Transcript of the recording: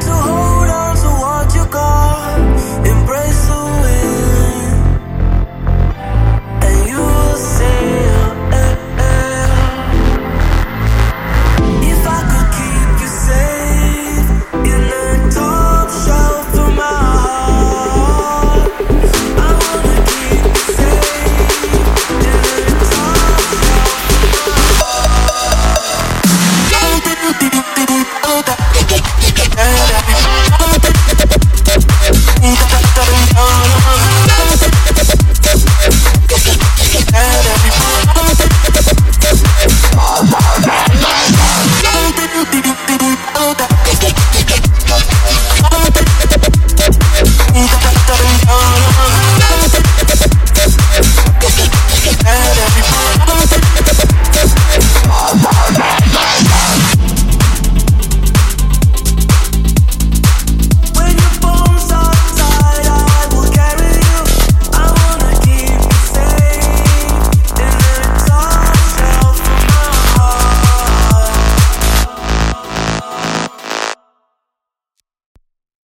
to hold